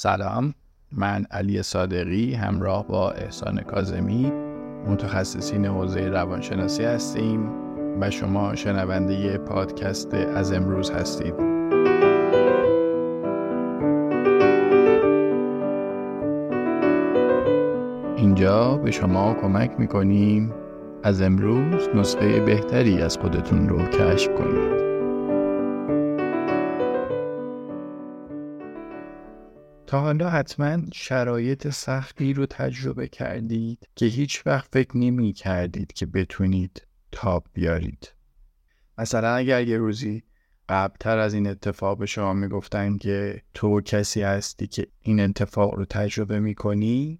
سلام. من علی صادقی همراه با احسان کازمی متخصصین حوزه روانشناسی هستیم و شما شنونده پادکست از امروز هستید. اینجا به شما کمک می‌کنیم از امروز نسخه بهتری از خودتون رو کشف کنید. تا حالا حتما شرایط سختی رو تجربه کردید که هیچ وقت فکر نمی کردید که بتونید تاب بیارید. مثلا اگر یه روزی قبلتر از این اتفاق به شما می‌گفتن که تو کسی هستی که این اتفاق رو تجربه می‌کنی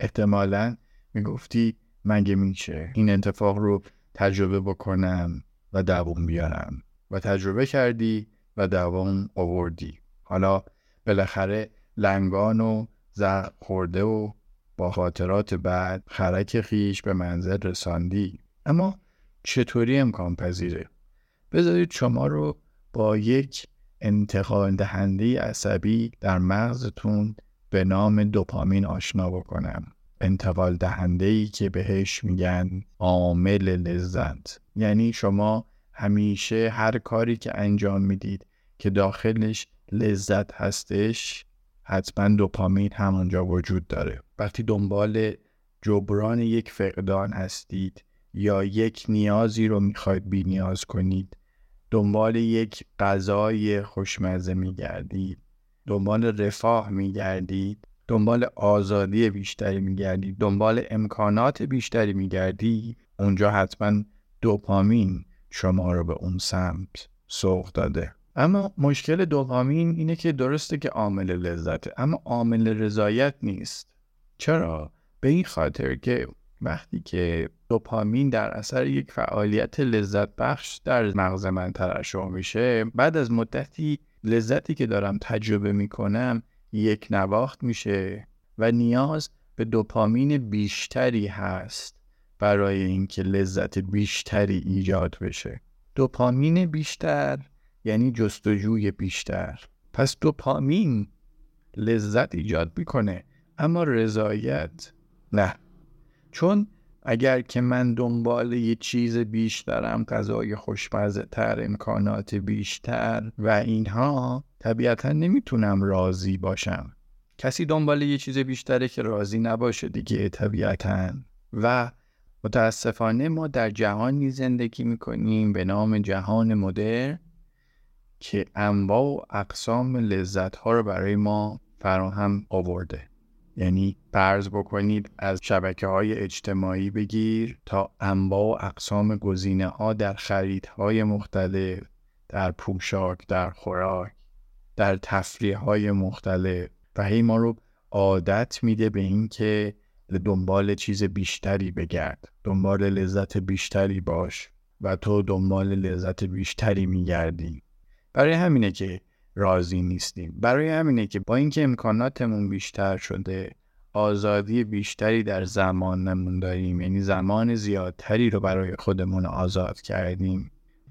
احتمالا می‌گفتی مگه میشه این اتفاق رو تجربه بکنم و دوام بیارم. و تجربه کردی و دوام آوردی. حالا بالاخره لنگان و زخم خورده و با خاطرات بعد خرک خیش به منزل رساندی. اما چطوری امکان پذیره؟ بذارید شما رو با یک انتقال دهنده عصبی در مغزتون به نام دوپامین آشنا بکنم. انتقال دهنده ای که بهش میگن عامل لذت. یعنی شما همیشه هر کاری که انجام می‌دید که داخلش لذت هستش حتما دوپامین همونجا وجود داره. وقتی دنبال جبران یک فقدان هستید یا یک نیازی رو می‌خواید بی نیاز کنید دنبال یک غذای خوشمزه میگردید دنبال رفاه میگردید دنبال آزادی بیشتری میگردی دنبال امکانات بیشتری میگردی اونجا حتما دوپامین شما رو به اون سمت سوق داده. اما مشکل دوپامین اینه که درسته که عامل لذته اما عامل رضایت نیست. چرا؟ به این خاطر که وقتی که دوپامین در اثر یک فعالیت لذت بخش در مغز من ترشح میشه بعد از مدتی لذتی که دارم تجربه می‌کنم یک نواخت میشه و نیاز به دوپامین بیشتری هست برای اینکه لذت بیشتری ایجاد بشه. دوپامین بیشتر یعنی جستجوی بیشتر. پس دوپامین لذت ایجاد می‌کنه. اما رضایت نه. چون اگر که من دنبال یه چیز بیشترم غذای خوشمزه تر امکانات بیشتر و اینها طبیعتا نمی‌تونم راضی باشم. کسی دنبال یه چیز بیشتره که راضی نباشه دیگه طبیعتا. و متاسفانه ما در جهانی زندگی می‌کنیم به نام جهان مدر که انواع و اقسام لذت ها رو برای ما فراهم آورده. یعنی فرض بکنید از شبکه های اجتماعی بگیر تا انواع و اقسام گزینه ها در خریدهای مختلف در پوشاک در خوراک در تفریح های مختلف. و هی ما رو عادت میده به اینکه دنبال چیز بیشتری بگرد. دنبال لذت بیشتری باش و تو دنبال لذت بیشتری میگردی. برای همینه که راضی نیستیم. برای همینه که با اینکه امکاناتمون بیشتر شده آزادی بیشتری در زمانمون داریم یعنی زمان زیادتری رو برای خودمون آزاد کردیم.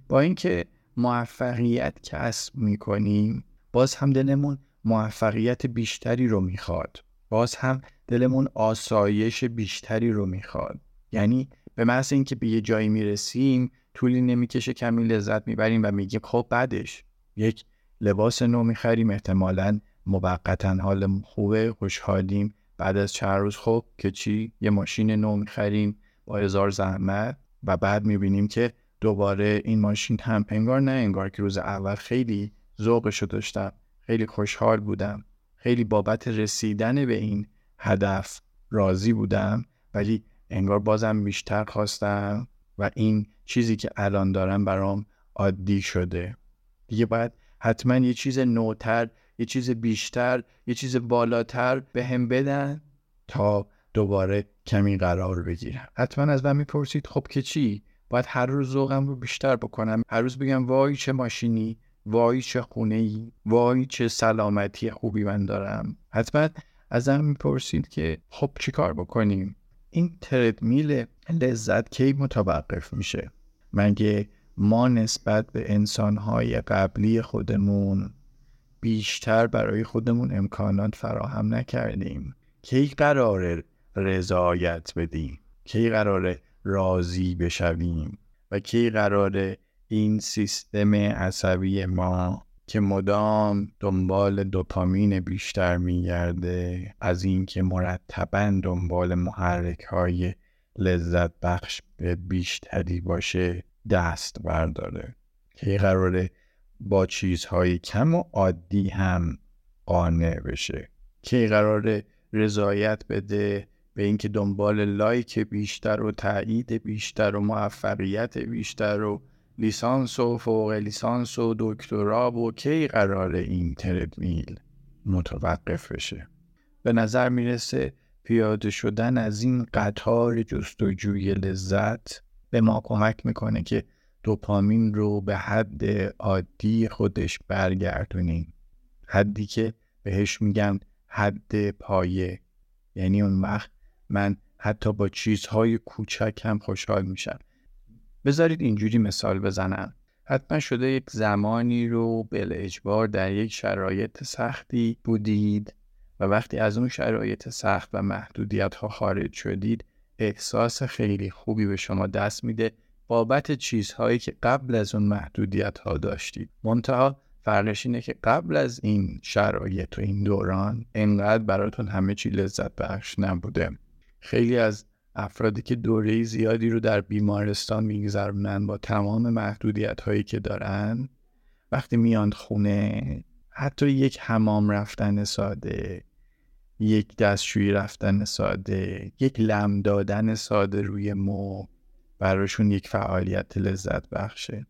با اینکه موفقیت کسب می‌کنیم باز هم دلمون موفقیت بیشتری رو می‌خواد. باز هم دلمون آسایش بیشتری رو می‌خواد. یعنی به محض اینکه به یه جایی می‌رسیم طولی نمی‌کشه کمی لذت می‌بریم و میگیم خب بعدش. یک لباس نو می‌خریم احتمالا موقتا حال خوبه خوشحالیم. بعد از چند روز خب که چی؟ یه ماشین نو می‌خریم با هزار زحمت و بعد می‌بینیم که دوباره این ماشین هم انگار نه انگار که روز اول خیلی ذوقشو داشتم خیلی خوشحال بودم خیلی بابت رسیدن به این هدف راضی بودم ولی انگار بازم بیشتر خواستم و این چیزی که الان دارم برام عادی شده. دیگه باید حتما یه چیز نوتر یه چیز بیشتر یه چیز بالاتر به هم بدن تا دوباره کمی قرار بگیرم حتما از من می‌پرسید خب که چی؟ باید هر روز ذوقم رو بیشتر بکنم. هر روز بگم وای چه ماشینی وای چه خونه ای وای چه سلامتی خوبی من دارم. حتما ازم می‌پرسید که خب چیکار بکنیم؟ این تردمیل لذت کی متوقف میشه؟ مگه ما نسبت به انسانهای قبلی خودمون بیشتر برای خودمون امکانات فراهم نکردیم. کی قرار رضایت بدیم؟ کی قرار راضی بشویم؟ و کی قرار این سیستم عصبی ما که مدام دنبال دوپامین بیشتر میگرده از اینکه مرتبا دنبال محرک های لذت بخش بیشتری باشه دست برداره که قراره با چیزهای کم و عادی هم قانع بشه که قراره رضایت بده به اینکه دنبال لایک بیشتر و تایید بیشتر و موفقیت بیشتر و لیسانس و فوق لیسانس و دکترا و کی قرار این تردمیل متوقف بشه. به نظر می‌رسه پیاده شدن از این قطار جستجوی لذت به ما کمک می‌کنه که دوپامین رو به حد عادی خودش برگردونیم. حدی که بهش میگن حد پایه. یعنی اون وقت من حتی با چیزهای کوچک هم خوشحال میشم. بذارید اینجوری مثال بزنم. حتما شده یک زمانی رو بل اجبار در یک شرایط سختی بودید و وقتی از اون شرایط سخت و محدودیت ها خارج شدید احساس خیلی خوبی به شما دست میده بابت چیزهایی که قبل از اون محدودیت ها داشتید. منتها فرقش اینه که قبل از این شرایط و این دوران انقدر براتون همه چی لذت بخش نبوده. خیلی از افرادی که دوره زیادی رو در بیمارستان میگذرونن با تمام محدودیت هایی که دارن وقتی میان خونه حتی یک حمام رفتن ساده یک دستشویی رفتن ساده یک لم دادن ساده روی مو براشون یک فعالیت لذت بخشه.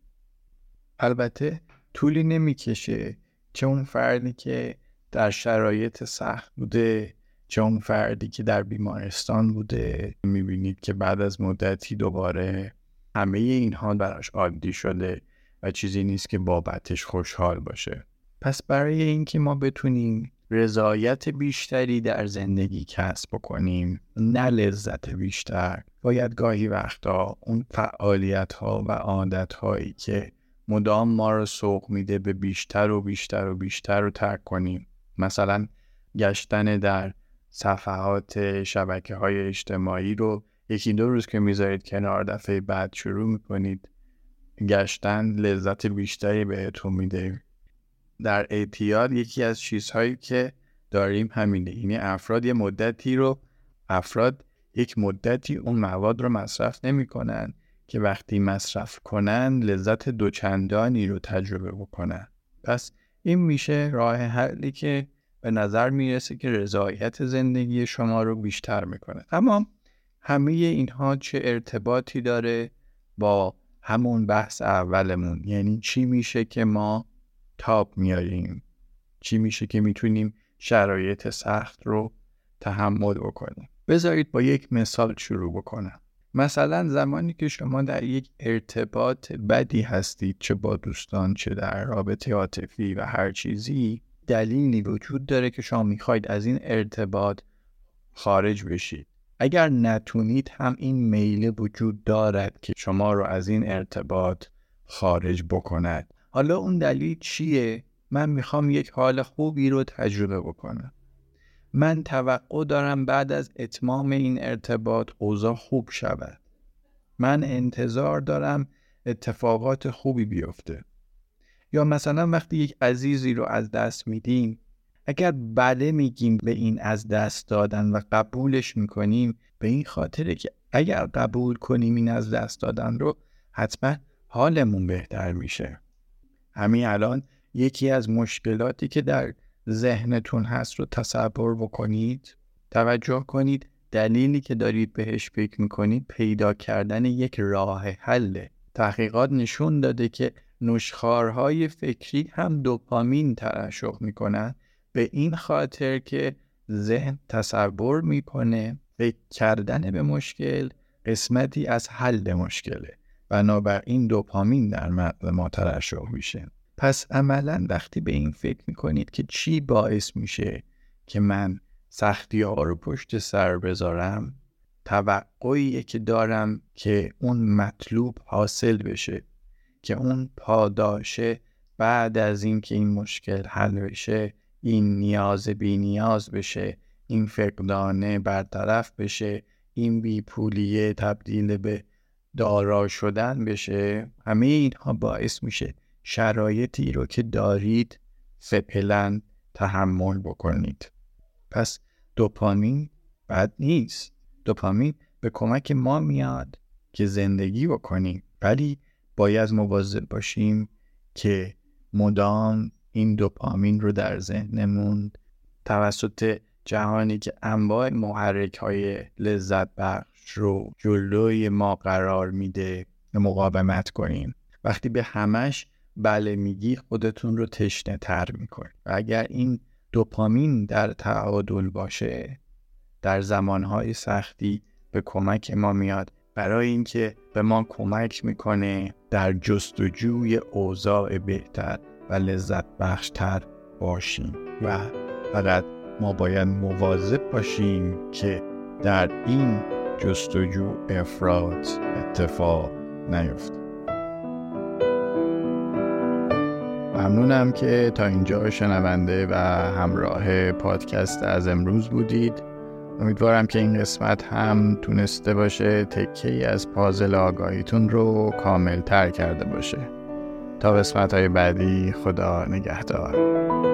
البته طولی نمی‌کشه چه اون فردی که در شرایط سخت بوده چه اون فردی که در بیمارستان بوده. می‌بینید که بعد از مدتی دوباره همه اینها براش عادی شده و چیزی نیست که بابتش خوشحال باشه. پس برای اینکه ما بتونیم رضایت بیشتری در زندگی کسب بکنیم نه لذت بیشتر. باید گاهی وقتا اون فعالیت ها و عادت هایی که مدام ما رو سوق میده به بیشتر و بیشتر و بیشتر رو ترک کنیم. مثلا گشتن در صفحات شبکه های اجتماعی رو یکی دو روز که می‌ذارید کنار دفعه بعد شروع می‌کنید گشتن لذت بیشتری بهتون میده. در اعتیاد یکی از چیزهایی که داریم همینه. یعنی افراد یه مدتی رو افراد یک مدتی اون مواد رو مصرف نمی‌کنن که وقتی مصرف کنن لذت دوچندانی رو تجربه بکنن. پس این میشه راه حلی که به نظر می‌رسه که رضایت زندگی شما رو بیشتر می‌کنه. اما همه اینها چه ارتباطی داره با همون بحث اولمون؟ یعنی چی میشه که ما تاب میاریم. چی میشه که می‌تونیم شرایط سخت رو تحمل بکنیم؟ بذارید با یک مثال شروع بکنم. مثلا زمانی که شما در یک ارتباط بدی هستید چه با دوستان چه در رابطه عاطفی و هر چیزی دلیلی وجود داره که شما می‌خواید از این ارتباط خارج بشید. اگر نتونید هم این میل وجود دارد که شما رو از این ارتباط خارج بکند. حالا اون دلیل چیه؟ من می‌خوام یک حال خوبی رو تجربه بکنم. من توقع دارم بعد از اتمام این ارتباط اوضاع خوب شود. من انتظار دارم اتفاقات خوبی بیفته. یا مثلا وقتی یک عزیزی رو از دست میدیم اگر بله میگیم به این از دست دادن و قبولش می‌کنیم به این خاطره که اگر قبول کنیم این از دست دادن رو حتما حالمون بهتر میشه. همین الان یکی از مشکلاتی که در ذهنتون هست رو تصور بکنید توجه کنید دلیلی که دارید بهش فکر می‌کنید پیدا کردن یک راه حله تحقیقات نشون داده که نشخارهای فکری هم دوپامین ترشح می‌کنن. به این خاطر که ذهن تصور می‌کنه فکر کردن به مشکل قسمتی از حل مشکله. بنابراین دوپامین در مغز ما ترشح میشه. پس عملا وقتی به این فکر می‌کنید که چی باعث میشه که من سختی ها رو پشت سر بذارم توقعیه که دارم که اون مطلوب حاصل بشه که اون پاداشه بعد از اینکه این مشکل حل بشه این نیاز بی نیاز بشه این فقدانه برطرف بشه این بیپولیه تبدیل به دارا شدن بشه همه اینها باعث میشه شرایطی رو که دارید فعلا تحمل بکنید. پس دوپامین بد نیست. دوپامین به کمک ما میاد که زندگی بکنیم. ولی باید مواظب باشیم که مدام این دوپامین رو در ذهنمون توسط جهانی که انواع محرک های لذت بخش رو جلوی ما قرار میده مقاومت کنیم. وقتی به همش بله میگی خودتون رو تشنه تر می‌کنید. و اگر این دوپامین در تعادل باشه در زمانهای سختی به کمک ما میاد. برای اینکه به ما کمک می‌کنه در جستجوی اوضاع بهتر و لذت بخشتر باشیم. و فقط ما باید مواظب باشیم که در این جستجو افراد اتفاق نیفته. ممنونم که تا اینجا شنونده و همراه پادکست از امروز بودید. امیدوارم که این قسمت هم تونسته باشه تکه از پازل آگاهیتون رو کامل تر کرده باشه. تا قسمت های بعدی خدا نگهدار.